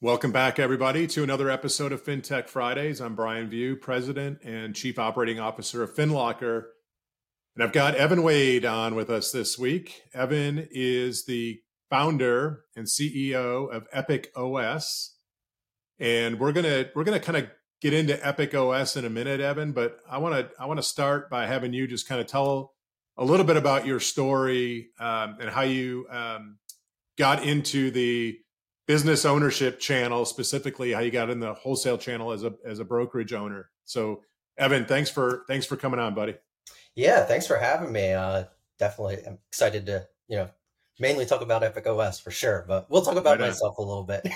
Welcome back, everybody, to another episode of FinTech Fridays. I'm Brian Vieaux, President and Chief Operating Officer of FinLocker. And I've got Evan Wade on with us this week. Evan is the founder and CEO of Epoch OS. And we're gonna we're gonna kind of get into Epoch OS in a minute, Evan, but I want to I want to start by having you just kind of tell a little bit about your story um, and how you um, got into the business ownership channel, specifically how you got in the wholesale channel as a as a brokerage owner. So, Evan, thanks for thanks for coming on, buddy. Yeah, thanks for having me. Uh, definitely, I'm excited to you know mainly talk about Epoch OS for sure, but we'll talk about right myself a little bit.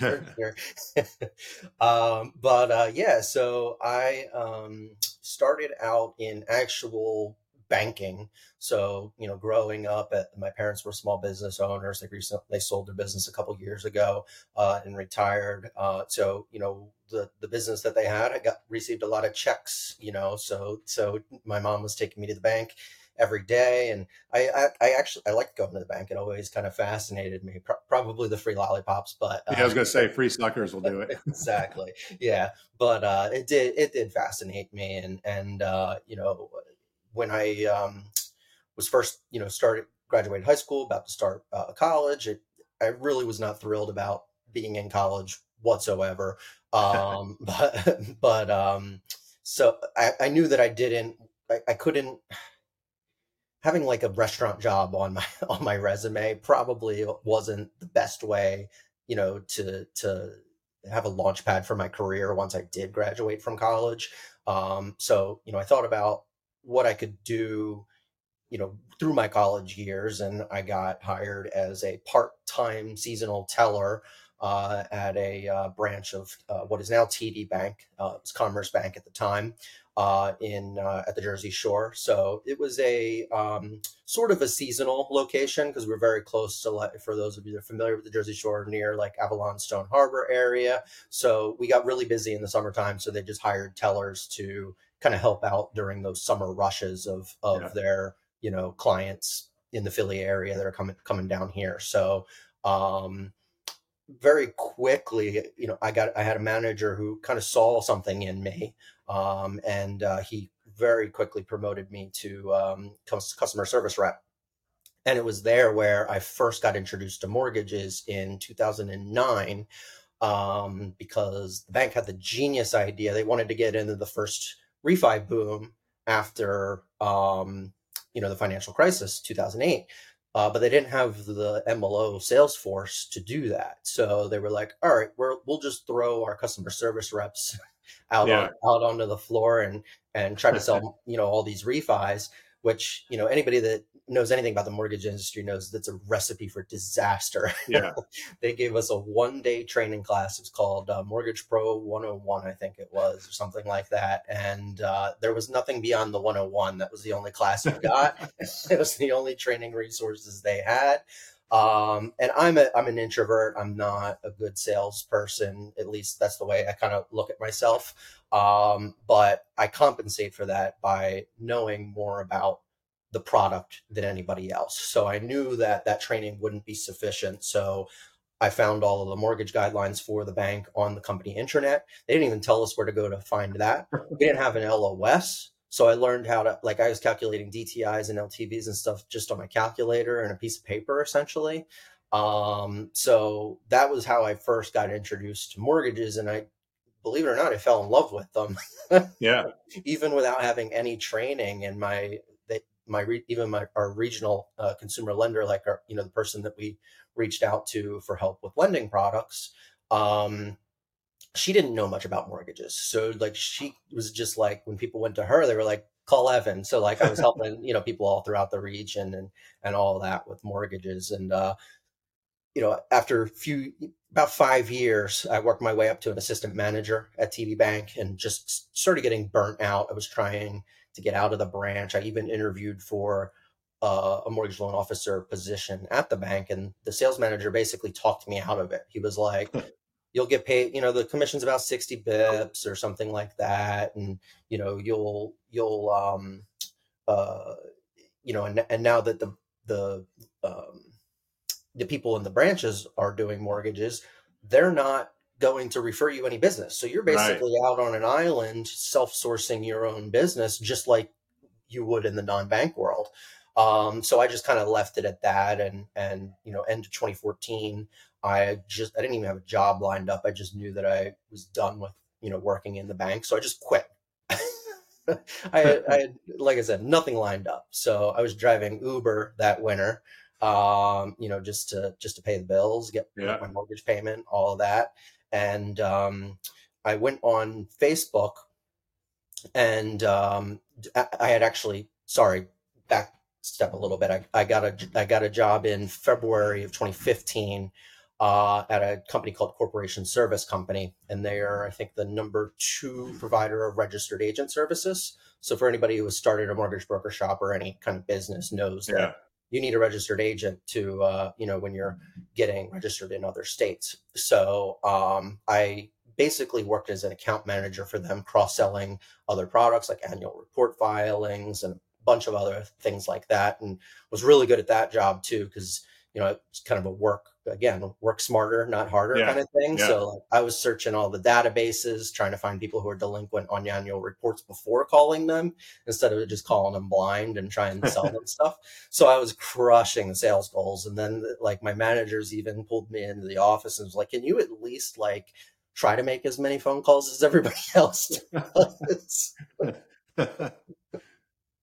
um, but uh, yeah, so I um, started out in actual banking. So, you know, growing up, at, my parents were small business owners. They recently they sold their business a couple years ago uh, and retired. Uh, so, you know, the the business that they had, I got received a lot of checks. You know, so so my mom was taking me to the bank every day and I, I, I actually i liked going to the bank it always kind of fascinated me Pro- probably the free lollipops but uh, yeah i was um, going to say free suckers will do it exactly yeah but uh, it did it did fascinate me and and uh, you know when I um, was first, you know, started graduated high school, about to start uh, college, it, I really was not thrilled about being in college whatsoever. Um, but but um, so I, I knew that I didn't, I, I couldn't having like a restaurant job on my on my resume probably wasn't the best way, you know, to to have a launch pad for my career once I did graduate from college. Um, so you know, I thought about what I could do, you know, through my college years. And I got hired as a part time seasonal teller uh, at a uh, branch of uh, what is now TD Bank, uh, was Commerce Bank at the time. Uh, in uh, at the Jersey Shore, so it was a um, sort of a seasonal location because we're very close to. For those of you that are familiar with the Jersey Shore, near like Avalon Stone Harbor area, so we got really busy in the summertime. So they just hired tellers to kind of help out during those summer rushes of of yeah. their you know clients in the Philly area that are coming coming down here. So um, very quickly, you know, I got I had a manager who kind of saw something in me, um, and uh, he very quickly promoted me to um, customer service rep. And it was there where I first got introduced to mortgages in 2009 um, because the bank had the genius idea. They wanted to get into the first refi boom after um, you know the financial crisis 2008 uh, but they didn't have the MLO sales force to do that. So they were like, "All right, we're, we'll just throw our customer service reps out yeah. on, out onto the floor and and try to sell you know all these refis." Which you know anybody that knows anything about the mortgage industry knows that's a recipe for disaster. Yeah. they gave us a one day training class. It was called uh, Mortgage Pro 101, I think it was, or something like that. And uh, there was nothing beyond the 101. That was the only class we got. it was the only training resources they had. Um, and I'm a, I'm an introvert. I'm not a good salesperson. At least that's the way I kind of look at myself. Um, but I compensate for that by knowing more about the product than anybody else. So I knew that that training wouldn't be sufficient. So I found all of the mortgage guidelines for the bank on the company intranet. They didn't even tell us where to go to find that. We didn't have an LOS. So I learned how to, like, I was calculating DTIs and LTVs and stuff just on my calculator and a piece of paper, essentially. Um, so that was how I first got introduced to mortgages. And I, believe it or not, I fell in love with them. yeah. Even without having any training. And my my re- even my our regional uh, consumer lender, like our you know the person that we reached out to for help with lending products, um, she didn't know much about mortgages. So like she was just like when people went to her, they were like, call Evan. So like I was helping you know people all throughout the region and and all that with mortgages and. uh you know, after a few about five years, I worked my way up to an assistant manager at TD Bank and just started getting burnt out. I was trying to get out of the branch. I even interviewed for uh, a mortgage loan officer position at the bank, and the sales manager basically talked me out of it. He was like, "You'll get paid. You know, the commission's about sixty bips or something like that, and you know, you'll you'll um, uh, you know, and and now that the the um, the people in the branches are doing mortgages." they're not going to refer you any business. So you're basically right. out on an island self-sourcing your own business just like you would in the non-bank world. Um, so I just kind of left it at that and and you know end of 2014 I just I didn't even have a job lined up. I just knew that I was done with, you know, working in the bank. So I just quit. I, had, I had, like I said, nothing lined up. So I was driving Uber that winter, um, you know, just to just to pay the bills, get yeah. my mortgage payment, all of that. And um, I went on Facebook, and um, I had actually, sorry, back step a little bit. I, I got a I got a job in February of 2015 uh, at a company called Corporation Service Company, and they are, I think, the number two provider of registered agent services. So, for anybody who has started a mortgage broker shop or any kind of business, knows yeah. that you need a registered agent to, uh, you know, when you're getting registered in other states. So, um, I basically worked as an account manager for them, cross selling other products like annual report filings and a bunch of other things like that, and was really good at that job too because you know it's kind of a work again work smarter not harder yeah. kind of thing yeah. so like, i was searching all the databases trying to find people who are delinquent on annual reports before calling them instead of just calling them blind and trying to sell them stuff so i was crushing the sales goals and then like my managers even pulled me into the office and was like can you at least like try to make as many phone calls as everybody else does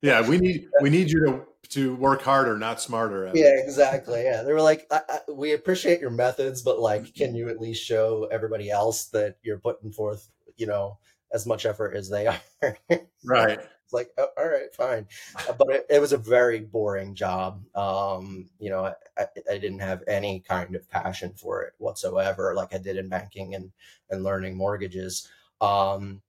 yeah we need we need you to to work harder, not smarter. Yeah, exactly. Yeah, they were like, I, I, "We appreciate your methods, but like, can you at least show everybody else that you're putting forth, you know, as much effort as they are?" right. It's like, oh, all right, fine. Uh, but it, it, was a very boring job. Um, you know, I, I, didn't have any kind of passion for it whatsoever, like I did in banking and and learning mortgages. Um,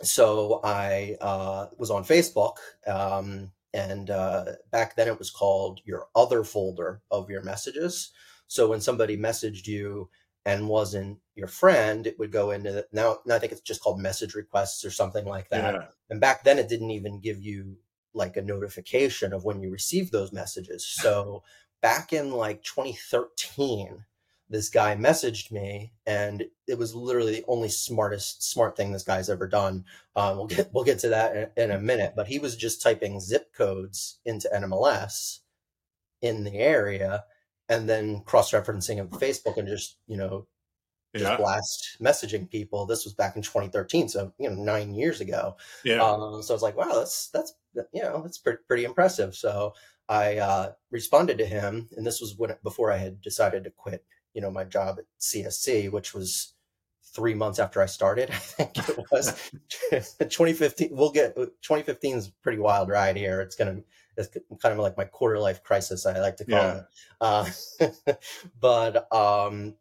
so I uh, was on Facebook. Um, and uh, back then it was called your other folder of your messages. So when somebody messaged you and wasn't your friend, it would go into the, now. Now I think it's just called message requests or something like that. Yeah. And back then it didn't even give you like a notification of when you received those messages. So back in like 2013, this guy messaged me and it was literally the only smartest smart thing this guy's ever done. Uh, we'll get we'll get to that in, in, a minute but he was just typing zip codes into nmls in the area and then cross-referencing of facebook and just you know just yeah. blast messaging people. This was back in 2013 so you know nine years ago. Yeah. Um, so i was like wow that's that's you know that's pretty, pretty impressive. So i uh, responded to him and this was when before i had decided to quit you know my job at CSC, which was three months after I started. I think it was 2015. We'll get 2015 is pretty wild ride here. It's gonna it's kind of like my quarter life crisis. I like to call yeah. it. Uh, but um,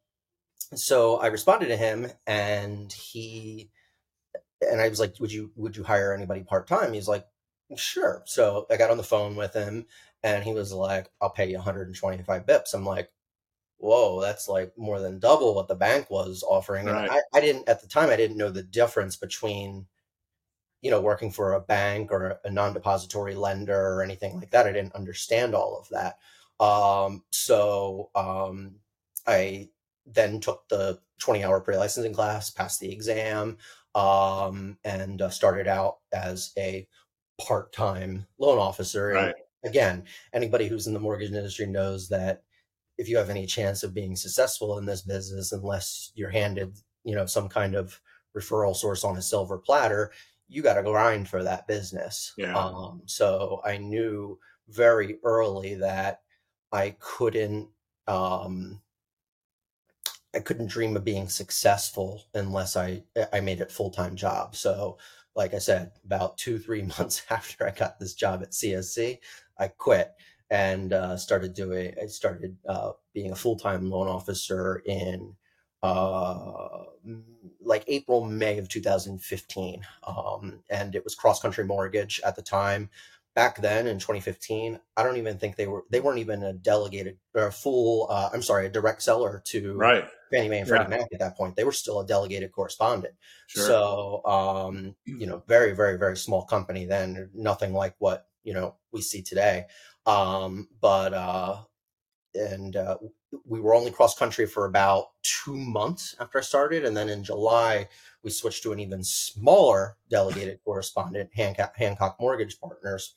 so I responded to him, and he and I was like, "Would you would you hire anybody part time?" He's like, "Sure." So I got on the phone with him, and he was like, "I'll pay you 125 bips." I'm like, whoa, that's like more than double what the bank was offering. Right. And I, I didn't at the time I didn't know the difference between you know working for a bank or a non-depository lender or anything like that. I didn't understand all of that. Um, so um, I then took the 20 hour pre-licensing class, passed the exam, um, and uh, started out as a part-time loan officer. Right. And again, anybody who's in the mortgage industry knows that if you have any chance of being successful in this business unless you're handed you know some kind of referral source on a silver platter you got to grind for that business. Yeah. Um, so i knew very early that i couldn't um, i couldn't dream of being successful unless i i made it full-time job. So like i said about two three months after i got this job at csc i quit and uh, started doing. I started uh, being a full time loan officer in uh, like April May of 2015, um, and it was cross country mortgage at the time. Back then in 2015, I don't even think they were they weren't even a delegated or a full. Uh, I'm sorry, a direct seller to right. Fannie Mae and Freddie yeah. Mac at that point. They were still a delegated correspondent. Sure. So, um, you know, very, very, very small company then, nothing like what, you know, we see today. Um, but uh, and uh, we were only cross country for about two months after I started. And then in July, we switched to an even smaller delegated correspondent, Hancock, Hancock Mortgage Partners.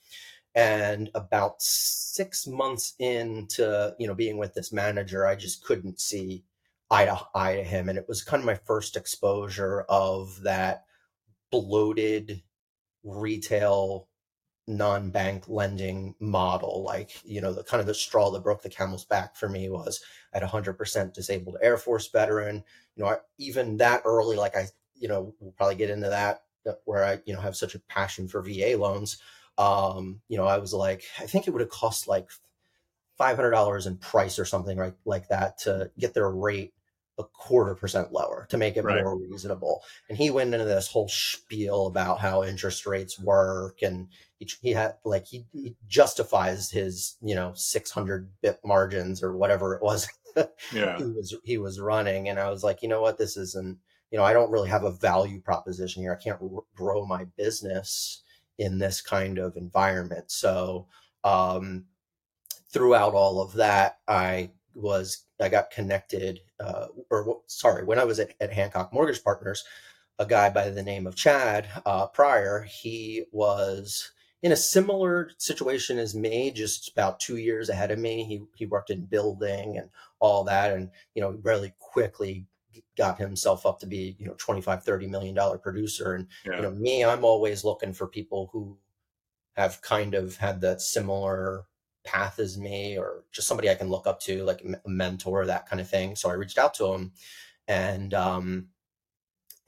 And about six months into, you know, being with this manager, I just couldn't see eye to eye to him. And it was kind of my first exposure of that bloated retail non-bank lending model like you know the kind of the straw that broke the camel's back for me was at 100% disabled air force veteran. You know I, even that early like i you know we'll probably get into that where i you know have such a passion for va loans. Um you know i was like i think it would have cost like $500 in price or something like like that to get their rate a quarter percent lower to make it right. more reasonable. And he went into this whole spiel about how interest rates work, and he, he had like he, he, justifies his you know 600 bip margins or whatever it was. yeah, he was he was running, and I was like, you know what, this isn't. You know, I don't really have a value proposition here. I can't r- grow my business in this kind of environment. So, um, throughout all of that, I was I got connected, uh, or sorry, when I was at, at, Hancock Mortgage Partners, a guy by the name of Chad uh, Pryor, he was in a similar situation as me, just about two years ahead of me. He he worked in building and all that, and you know, really quickly got himself up to be you know 25 30 million dollar producer and yeah. you know me i'm always looking for people who have kind of had that similar path as me or just somebody I can look up to, like a mentor, that kind of thing. So I reached out to him and um,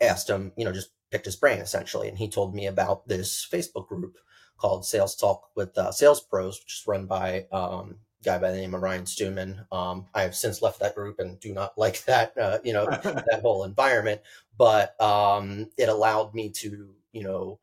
asked him, you know, just picked his brain essentially. And he told me about this Facebook group called Sales Talk with uh, Sales Pros, which is run by um, a guy by the name of Ryan Stewman. Um, I have since left that group and do not like that, uh, you know, that whole environment. But um, it allowed me to, you know,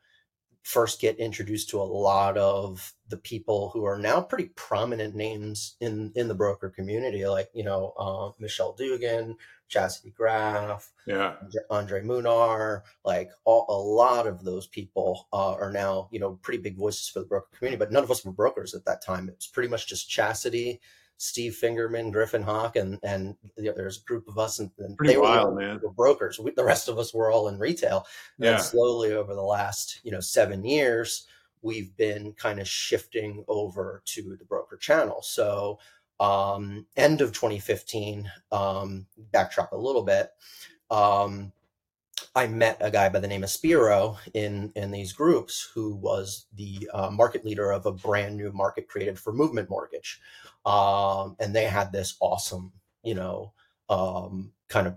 first get introduced to a lot of the people who are now pretty prominent names in in the broker community, like you know uh, Michelle Dugan, Chastity Graff, yeah, Andre Munar, like all, a lot of those people uh, are now you know pretty big voices for the broker community. But none of us were brokers at that time. It was pretty much just Chastity, Steve Fingerman, Griffin Hawk, and and you know, there's a group of us, and, and they wild, were, brokers. We, the rest of us were all in retail. Yeah. And slowly over the last you know seven years, we've been kind of shifting over to the broker channel. So um, end of 2015, um, backtrack a little bit. Um, I met a guy by the name of Spiro in in these groups who was the uh, market leader of a brand new market created for Movement Mortgage, um, and they had this awesome, you know, um, kind of.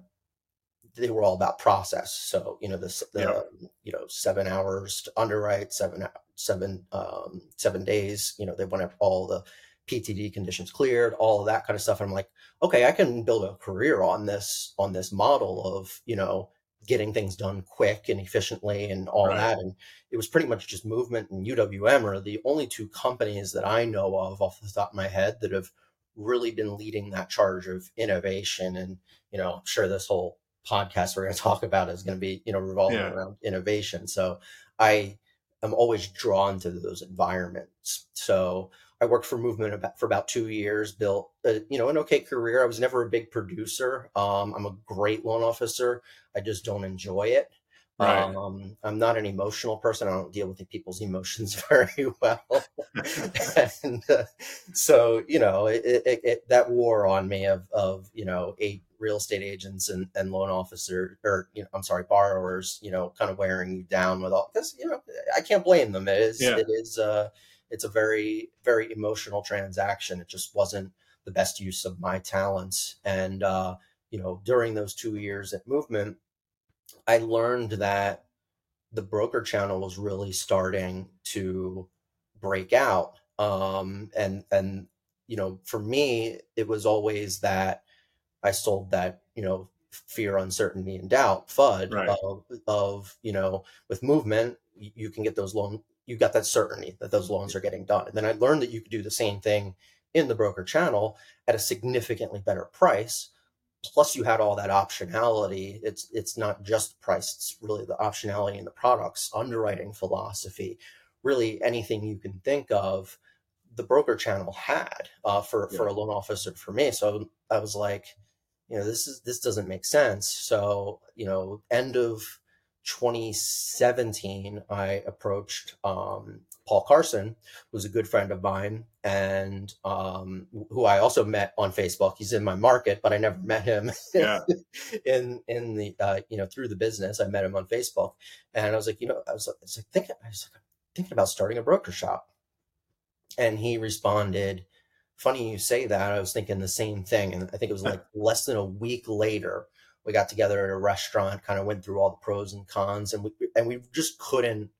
They were all about process, so you know the, the yeah. you know seven hours to underwrite, seven seven um, seven days. You know they want to have all the PTD conditions cleared, all of that kind of stuff. And I'm like, okay, I can build a career on this on this model of you know getting things done quick and efficiently and all right. that. And it was pretty much just movement and UWM are the only two companies that I know of off the top of my head that have really been leading that charge of innovation. And, you know, I'm sure this whole podcast we're going to talk about is going to be, you know, revolving yeah. around innovation. So I am always drawn to those environments. So I worked for Movement about, for about two years, built a, you know an okay career. I was never a big producer. Um, I'm a great loan officer. I just don't enjoy it. Right. Um, I'm not an emotional person. I don't deal with people's emotions very well. and uh, so, you know, it, it, it, that war on me of, of, you know, eight real estate agents and, and loan officer or, you know, I'm sorry, borrowers, you know, kind of wearing you down with all this, you know, I can't blame them. It is, yeah. it is, uh, it's a very very emotional transaction. It just wasn't the best use of my talents. And uh, you know during those two years at movement i learned that the broker channel was really starting to break out. Um, and and you know for me it was always that i sold that you know fear uncertainty and doubt fud right. of, of you know with movement you can get those loan you got that certainty that those loans are getting done. And then I learned that you could do the same thing in the broker channel at a significantly better price. Plus, you had all that optionality. It's it's not just price; it's really the optionality in the products, underwriting philosophy, really anything you can think of the broker channel had uh, for Yeah. for a loan officer for me. So I was like, you know, this is this doesn't make sense. So you know, end of 2017, I approached um, Paul Carson, who's a good friend of mine, and um, who I also met on Facebook. He's in my market, but I never met him Yeah. in in the uh, you know through the business. I met him on Facebook, and I was like, you know, I was, I was like thinking, I was like thinking about starting a broker shop, and he responded. Funny you say that. I was thinking the same thing, and I think it was like less than a week later we got together at a restaurant, kind of went through all the pros and cons, and we and we just couldn't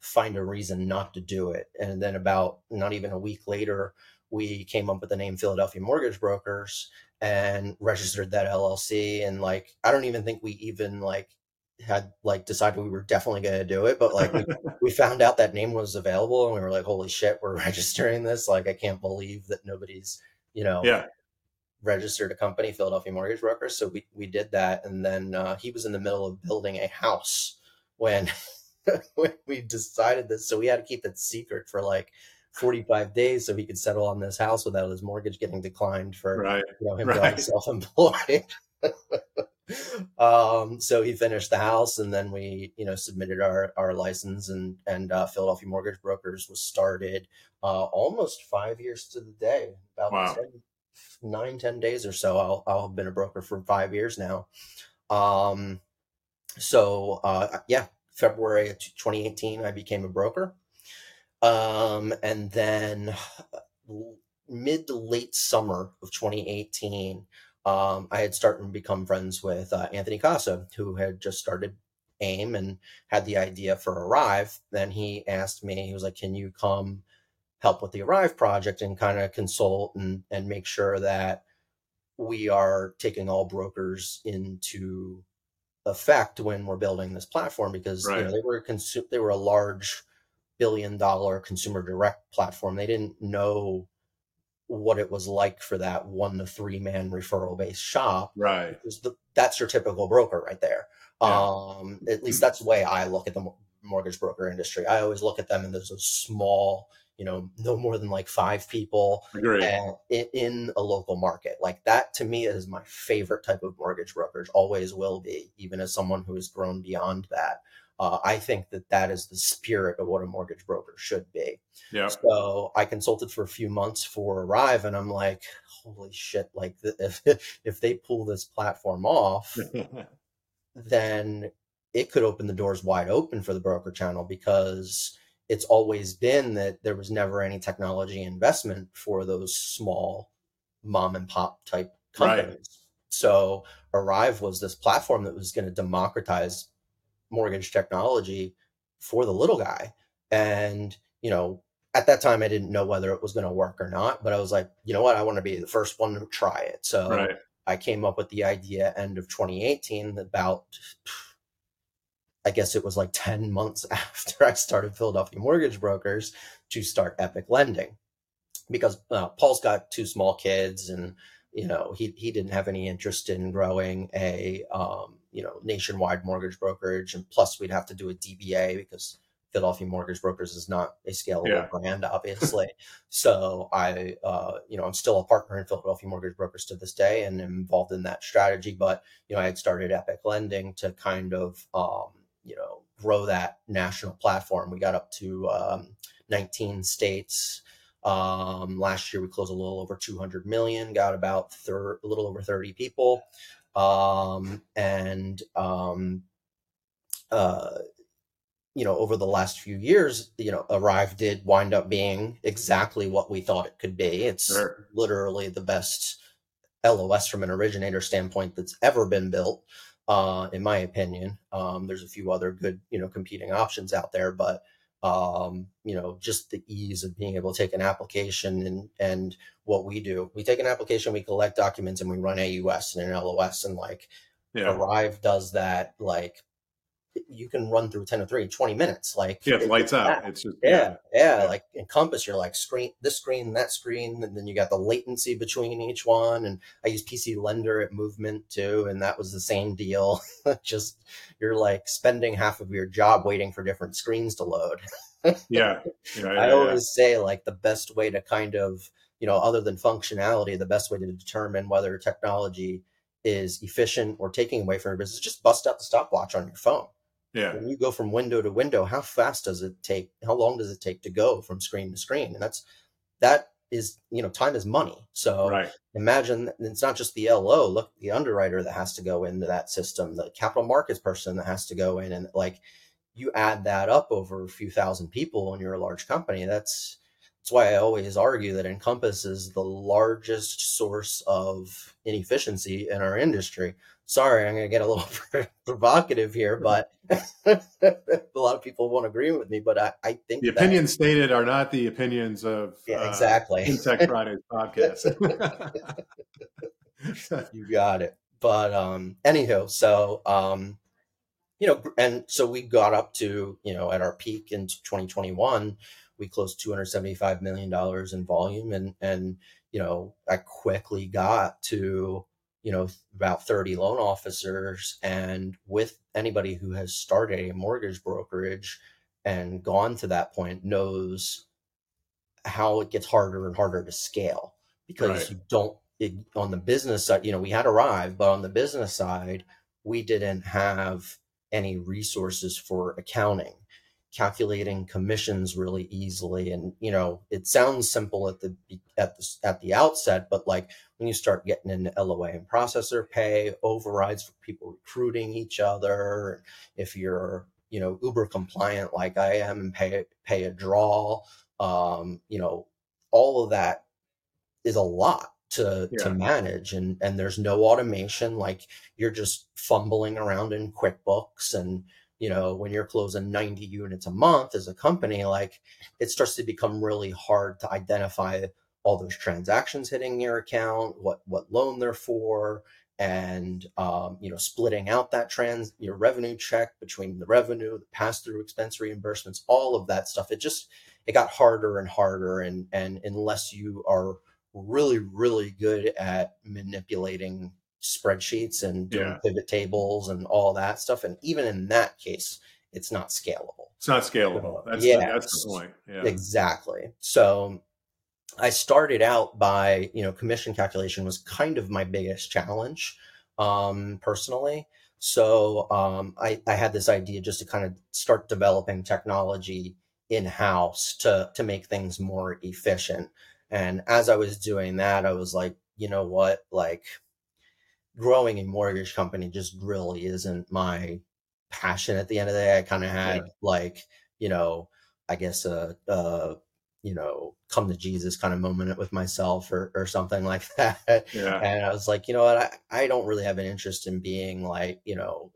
find a reason not to do it. And then about not even a week later, we came up with the name Philadelphia Mortgage Brokers and registered that LLC. And like, I don't even think we even like had like decided we were definitely going to do it, but like we, we found out that name was available and we were like, holy shit, we're registering this. Like, I can't believe that nobody's, you know, yeah. Registered a company, Philadelphia Mortgage Brokers. So we, we did that. And then uh, he was in the middle of building a house when, when we decided this. So we had to keep it secret for like 45 days so he could settle on this house without his mortgage getting declined for Right. you know, him Right. going self-employed. um, so he finished the house, and then we, you know, submitted our our license, and and uh, Philadelphia Mortgage Brokers was started uh, almost five years to the day, about Wow. 10, nine ten days or so. I'll I'll have been a broker for five years now. Um, so uh, yeah, February of 2018, I became a broker. Um, and then mid to late summer of 2018, um, I had started to become friends with uh, Anthony Casa, who had just started AIM and had the idea for Arive. Then he asked me, he was like, Can you come help with the Arive project and kind of consult and, and make sure that we are taking all brokers into effect when we're building this platform because you know they were a consu- they were a large billion dollar consumer direct platform. They didn't know what it was like for that one to three man referral based shop. Right. Because the, that's your typical broker right there. Yeah. Um, at least that's the way I look at the mortgage broker industry. I always look at them and there's a small, you know, no more than like five people and in, in a local market. Like that to me is my favorite type of mortgage brokerage, always will be, even as someone who has grown beyond that. Uh, I think that that is the spirit of what a mortgage broker should be. Yeah. So I consulted for a few months for Arive, and I'm like, holy shit! Like th- if if they pull this platform off, then it could open the doors wide open for the broker channel because it's always been that there was never any technology investment for those small mom and pop type Right. companies. So Arive was this platform that was going to democratize mortgage technology for the little guy. And, you know, at that time I didn't know whether it was going to work or not, but I was like, you know what, I want to be the first one to try it. So right. I came up with the idea end of 2018 about I guess it was like 10 months after I started Philadelphia Mortgage Brokers to start Epoch Lending. Because uh, Paul's got two small kids and you know he he didn't have any interest in growing a um, you know nationwide mortgage brokerage. And plus we'd have to do a DBA because Philadelphia Mortgage Brokers is not a scalable Yeah. brand obviously. So I uh, you know I'm still a partner in Philadelphia Mortgage Brokers to this day and involved in that strategy. But you know I had started Epoch Lending to kind of um, you know grow that national platform we got up to um, 19 states um, last year we closed a little over 200 million, got about thir- a little over 30 people. Um, and, um, uh, you know, over the last few years, you know, Arive did wind up being exactly what we thought it could be. It's Sure. literally the best LOS from an originator standpoint that's ever been built, uh, in my opinion. Um, there's a few other good, you know, competing options out there, but um, you know, just the ease of being able to take an application and and what we do. We take an application, we collect documents, and we run AUS and an LOS, and like Yeah. Arive does that. Like you can run through ten to three in twenty minutes. Like Yeah. It- lights out. yeah. It's just, Yeah, yeah, Yeah. Like Encompass, you're like screen this screen, that screen, and then you got the latency between each one. And I use PC Lender at Movement too, and that was the same deal. Just you're like spending half of your job waiting for different screens to load. yeah. yeah, I always say like the best way to kind of you know other than functionality, the best way to determine whether technology is efficient or taking away from your business, just bust out the stopwatch on your phone. Yeah. When you go from window to window, how fast does it take? How long does it take to go from screen to screen? And that's that is you know time is money. So right. imagine it's not just the LO. Look, the underwriter that has to go into that system, the capital markets person that has to go in, and like you add that up over a few thousand people, and you're a large company. That's that's why I always argue that Encompass is the largest source of inefficiency in our industry. Sorry, I'm going to get a little provocative here, but a lot of people won't agree with me. But I, I think the opinions stated are not the opinions of yeah, exactly uh, Fridays podcast. you got it. But um, anyhow, so um, you know, and so we got up to you know at our peak in 2021 we closed 275 million dollars in volume and and you know i quickly got to you know about 30 loan officers and with anybody who has started a mortgage brokerage and gone to that point knows how it gets harder and harder to scale because right. you don't it, on the business side you know we had arrived but on the business side we didn't have any resources for accounting calculating commissions really easily and you know it sounds simple at the at the at the outset but like when you start getting into LOA and processor pay overrides for people recruiting each other if you're you know uber compliant like I am and pay pay a draw um you know all of that is a lot to yeah. to manage and and there's no automation like you're just fumbling around in QuickBooks and you know when you're closing 90 units a month as a company like it starts to become really hard to identify all those transactions hitting your account what what loan they're for and um, you know splitting out that trans your revenue check between the revenue the pass-through expense reimbursements all of that stuff. It just it got harder and harder and and unless you are really really good at manipulating spreadsheets and doing yeah. pivot tables and all that stuff. And even in that case, it's not scalable. It's not scalable. That's yeah, the, that's the point. Yeah. Exactly. So I started out by, you know, commission calculation was kind of my biggest challenge um, personally. So um, I, I had this idea just to kind of start developing technology in house to to make things more efficient. And as I was doing that, I was like, you know what, like growing a mortgage company just really isn't my passion at the end of the day. I kind of had like, you know, I guess a, a, you know, come to Jesus kind of moment with myself or, or something like that. Yeah. And I was like, you know what, I, I don't really have an interest in being like, you know,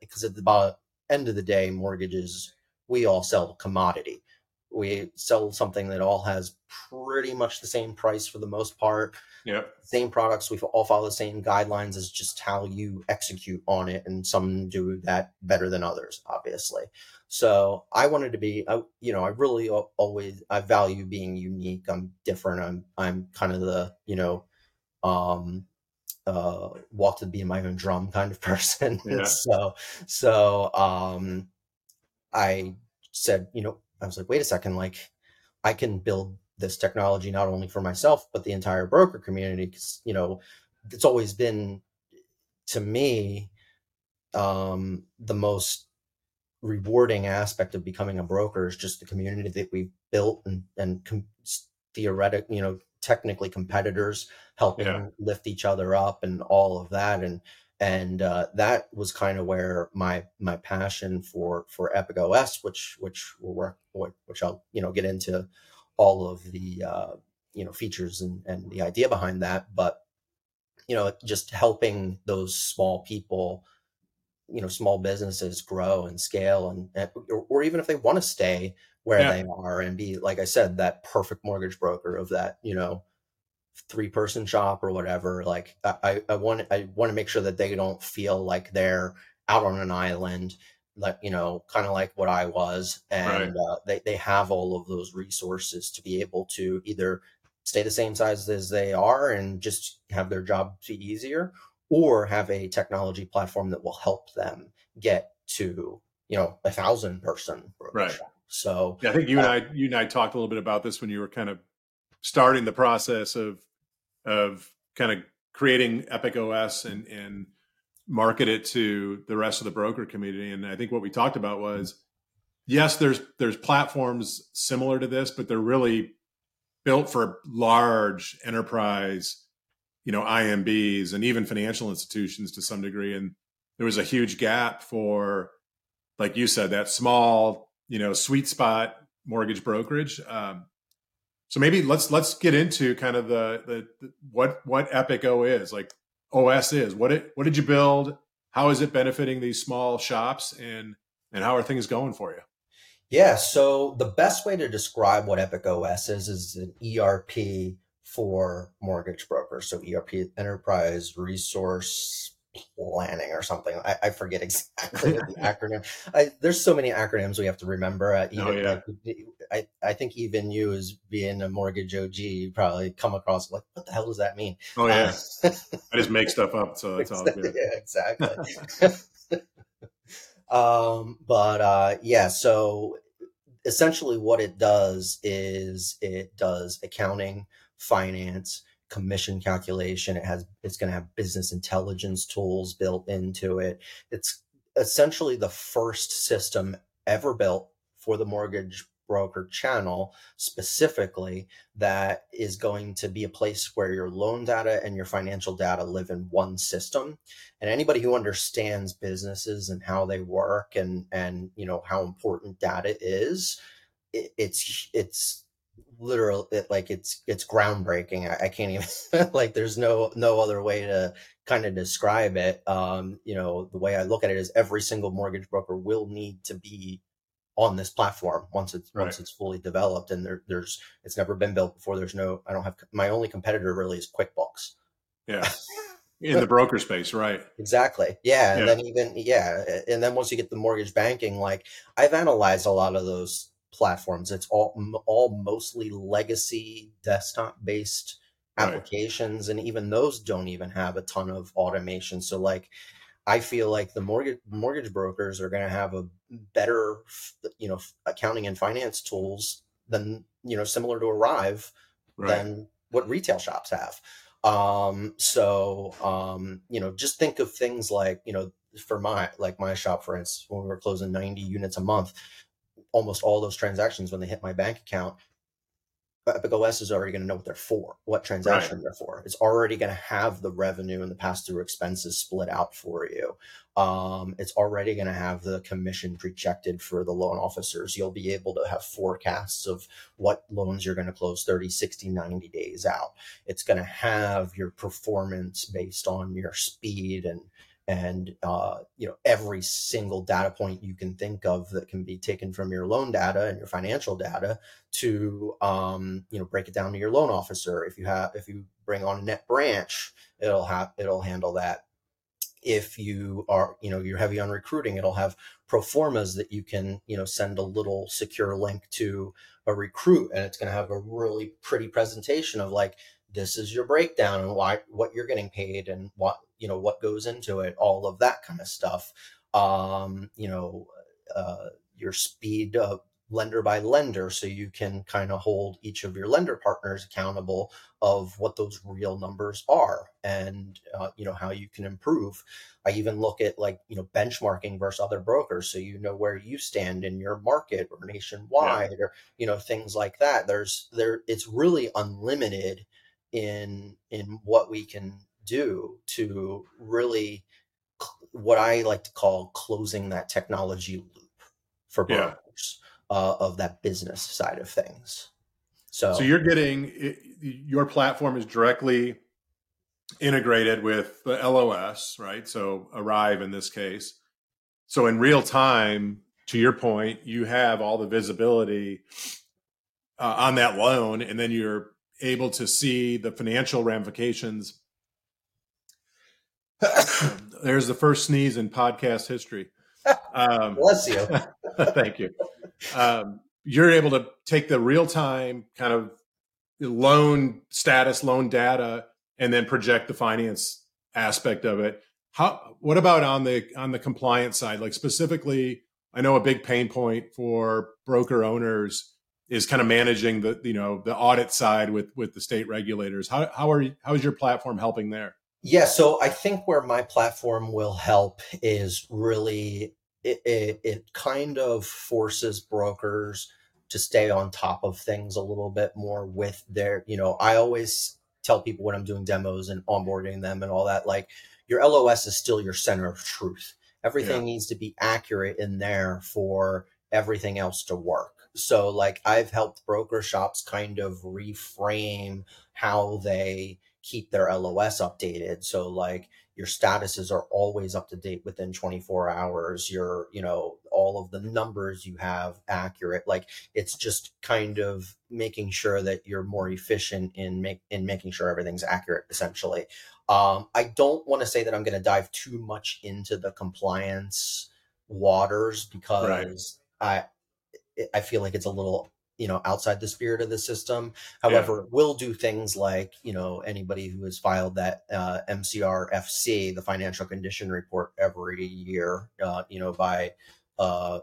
because eh, at the end of the day, mortgages, we all sell commodity. We sell something that all has pretty much the same price for the most part. Yeah. Same products. We all follow the same guidelines as just how you execute on it. And some do that better than others, obviously. So I wanted to be, I, you know, I really always, I value being unique. I'm different. I'm, I'm kind of the, you know, um, uh, walk to be in my own drum kind of person. Yeah. so, so, um, I said, you know, I was like, wait a second, like I can build this technology not only for myself but the entire broker community because you know it's always been to me um, the most rewarding aspect of becoming a broker is just the community that we've built and and com- theoretic you know technically competitors helping yeah. lift each other up and all of that and and uh, that was kind of where my my passion for for Epoch OS, which which will work, which I'll you know get into all of the uh, you know features and and the idea behind that, but you know just helping those small people you know small businesses grow and scale and, and or, or, even if they want to stay where yeah. they are and be like i said that perfect mortgage broker of that you know three person shop or whatever like i i want i want to make sure that they don't feel like they're out on an island like you know kind of like what i was and right. uh, they, they have all of those resources to be able to either stay the same size as they are and just have their job be easier or have a technology platform that will help them get to you know a thousand person right So yeah, I think you and uh, I you and I talked a little bit about this when you were kind of starting the process of of kind of creating Epoch OS and and market it to the rest of the broker community. And I think what we talked about was yes, there's there's platforms similar to this, but they're really built for large enterprise, you know, IMBs and even financial institutions to some degree. And there was a huge gap for, like you said, that small, you know, sweet spot mortgage brokerage. Um, so maybe let's let's get into kind of the, the, the what what Epoch O is like OS is. What it what did you build? How is it benefiting these small shops and and how are things going for you? Yeah, so the best way to describe what Epoch OS is is an ERP for mortgage brokers. So ERP Enterprise Resource planning or something. I, I forget exactly the acronym. I, there's so many acronyms we have to remember. Uh, even, oh, yeah. Like, I, I think even you as being a mortgage OG, you probably come across like, what the hell does that mean? Oh yeah. Uh, I just make stuff up. So that's all good. Yeah, exactly. um, but uh, yeah, so essentially what it does is it does accounting, finance, commission calculation. It has it's going to have business intelligence tools built into it. It's essentially the first system ever built for the mortgage broker channel specifically that is going to be a place where your loan data and your financial data live in one system and anybody who understands businesses and how they work and and you know how important data is it, it's it's literal it, like it's it's groundbreaking. I, I can't even like there's no no other way to kind of describe it. Um you know the way i look at it is every single mortgage broker will need to be on this platform once it's right. once it's fully developed and there, there's it's never been built before. There's no i don't have my only competitor really is quickbooks. Yeah. In the broker space right. Exactly. Yeah and yeah. then even yeah and then once you get the mortgage banking like i've analyzed a lot of those platforms. It's all all mostly legacy desktop based applications, right. and even those don't even have a ton of automation. So like. I feel like the mortgage mortgage brokers are going to have a better, you know, accounting and finance tools than you know, similar to Arive, right. than what retail shops have. Um, so, um, you know, just think of things like, you know, for my, like my shop, for instance, when we were closing 90 units a month, almost all those transactions when they hit my bank account, Epoch OS is already going to know what they're for, what transaction right. they're for. It's already going to have the revenue and the pass through expenses split out for you. Um, it's already going to have the commission projected for the loan officers. You'll be able to have forecasts of what loans you're going to close 30, 60, 90 days out. It's going to have your performance based on your speed and and uh, you know every single data point you can think of that can be taken from your loan data and your financial data to um, you know break it down to your loan officer. If you have if you bring on a net branch it'll have it'll handle that. If you are you know you're heavy on recruiting it'll have pro formas that you can you know send a little secure link to a recruit and it's going to have a really pretty presentation of like this is your breakdown and why what you're getting paid and what you know what goes into it all of that kind of stuff um you know uh your speed uh, lender by lender so you can kind of hold each of your lender partners accountable of what those real numbers are and uh, you know how you can improve i even look at like you know benchmarking versus other brokers so you know where you stand in your market or nationwide yeah. or you know things like that there's there it's really unlimited in in what we can do to really what I like to call closing that technology loop for brokers yeah. uh, of that business side of things. So, so you're getting your platform is directly integrated with the LOS, right? So Arive in this case. So in real time, to your point, you have all the visibility uh, on that loan, and then you're able to see the financial ramifications. There's the first sneeze in podcast history. Um, Bless you. thank you. Um, you're able to take the real time kind of loan status, loan data, and then project the finance aspect of it. How? What about on the on the compliance side? Like specifically, I know a big pain point for broker owners is kind of managing the you know the audit side with with the state regulators. How how are how is your platform helping there? Yeah, so I think where my platform will help is really it, it, it kind of forces brokers to stay on top of things a little bit more with their you know I always tell people when I'm doing demos and onboarding them and all that like your LOS is still your center of truth. Everything yeah. needs to be accurate in there for everything else to work. So, like, I've helped broker shops kind of reframe how they keep their LOS updated. So, like, your statuses are always up to date within 24 hours. Your, you know, all of the numbers you have accurate. Like, it's just kind of making sure that you're more efficient in make in making sure everything's accurate. Essentially, um, I don't want to say that I'm going to dive too much into the compliance waters because right. I I feel like it's a little you know outside the spirit of the system however yeah. we'll do things like you know anybody who has filed that uh, mcr fc the financial condition report every year uh, you know by uh,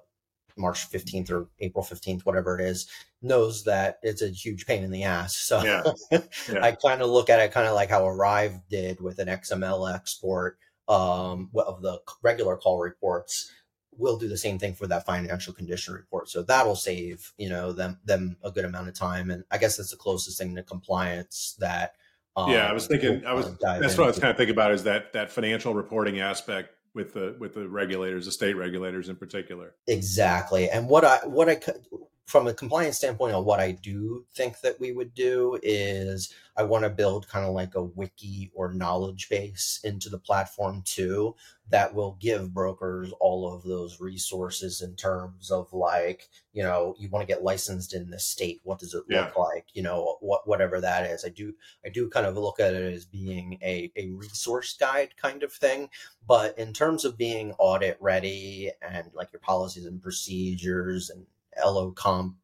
march 15th or april 15th whatever it is knows that it's a huge pain in the ass so yeah. Yeah. i kind of look at it kind of like how Arive did with an xml export um, of the regular call reports we'll do the same thing for that financial condition report. So that'll save, you know, them them a good amount of time. And I guess that's the closest thing to compliance that um, Yeah, I was thinking we'll, I was that's what I was kind of thinking about is that that financial reporting aspect with the with the regulators, the state regulators in particular. Exactly. And what I what I from a compliance standpoint on what I do think that we would do is I want to build kind of like a wiki or knowledge base into the platform too that will give brokers all of those resources in terms of like, you know, you want to get licensed in the state. What does it yeah. look like? You know, what whatever that is. I do I do kind of look at it as being a, a resource guide kind of thing. But in terms of being audit ready and like your policies and procedures and LO comp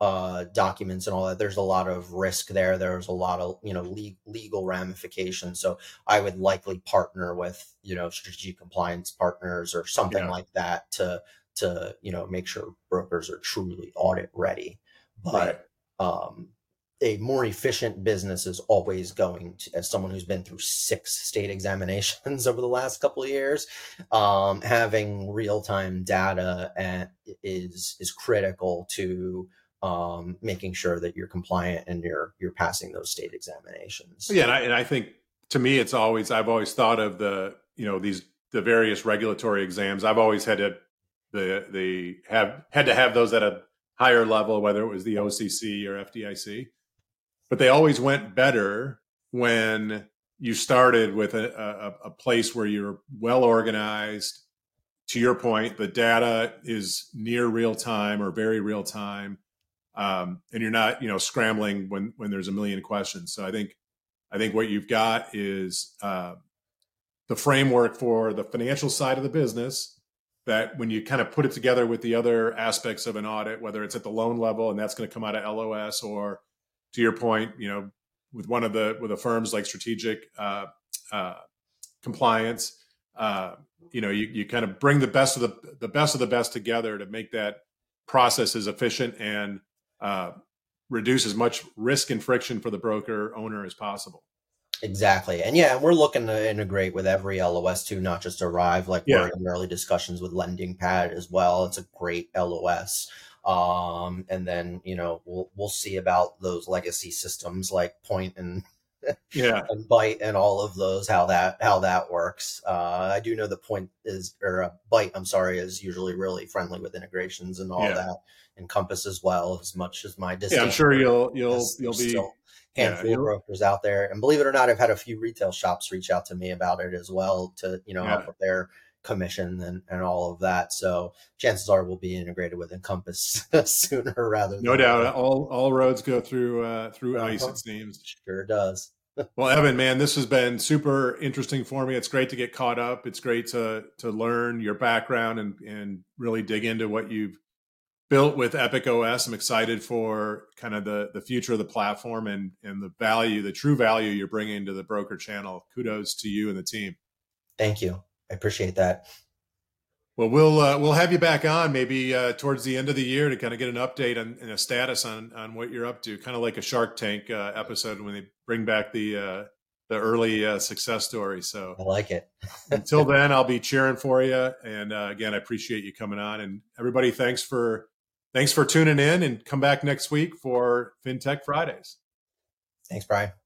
uh, documents and all that. There's a lot of risk there. There's a lot of you know le- legal ramifications. So I would likely partner with you know strategic compliance partners or something yeah. like that to to you know make sure brokers are truly audit ready. But right. um, a more efficient business is always going to, as someone who's been through six state examinations over the last couple of years, um, having real time data and is is critical to um, making sure that you're compliant and you're you're passing those state examinations. Yeah, and I, and I think to me, it's always I've always thought of the you know these the various regulatory exams. I've always had to the the have had to have those at a higher level, whether it was the OCC or FDIC but they always went better when you started with a, a, a place where you're well organized. To your point, the data is near real time or very real time, um, and you're not you know scrambling when when there's a million questions. So I think I think what you've got is uh, the framework for the financial side of the business. That when you kind of put it together with the other aspects of an audit, whether it's at the loan level and that's going to come out of LOS or to your point, you know, with one of the with the firms like Strategic uh, uh, Compliance, uh, you know, you, you kind of bring the best of the the best of the best together to make that process as efficient and uh, reduce as much risk and friction for the broker owner as possible. Exactly. And yeah, we're looking to integrate with every LOS too, not just Arive. Like yeah. we're in early discussions with LendingPad as well. It's a great LOS. Um, and then you know we'll we'll see about those legacy systems like Point and yeah and Byte and all of those how that how that works. Uh, I do know the Point is or uh, Byte I'm sorry is usually really friendly with integrations and all yeah. that. Encompass as well as much as my Yeah, I'm sure you'll you'll you'll be handful yeah, of brokers out there. And believe it or not, I've had a few retail shops reach out to me about it as well to you know yeah. help with their commission and, and all of that. So chances are we'll be integrated with Encompass sooner rather than no doubt. Later. All all roads go through uh, through uh-huh. ICE. It seems sure does. well, Evan, man, this has been super interesting for me. It's great to get caught up. It's great to to learn your background and and really dig into what you've built with Epoch OS. I'm excited for kind of the the future of the platform and and the value, the true value you're bringing to the broker channel. Kudos to you and the team. Thank you. I appreciate that. Well, we'll uh, we'll have you back on maybe uh, towards the end of the year to kind of get an update on, and a status on on what you're up to, kind of like a Shark Tank uh, episode when they bring back the uh, the early uh, success story. So I like it. until then, I'll be cheering for you. And uh, again, I appreciate you coming on. And everybody, thanks for thanks for tuning in. And come back next week for FinTech Fridays. Thanks, Brian.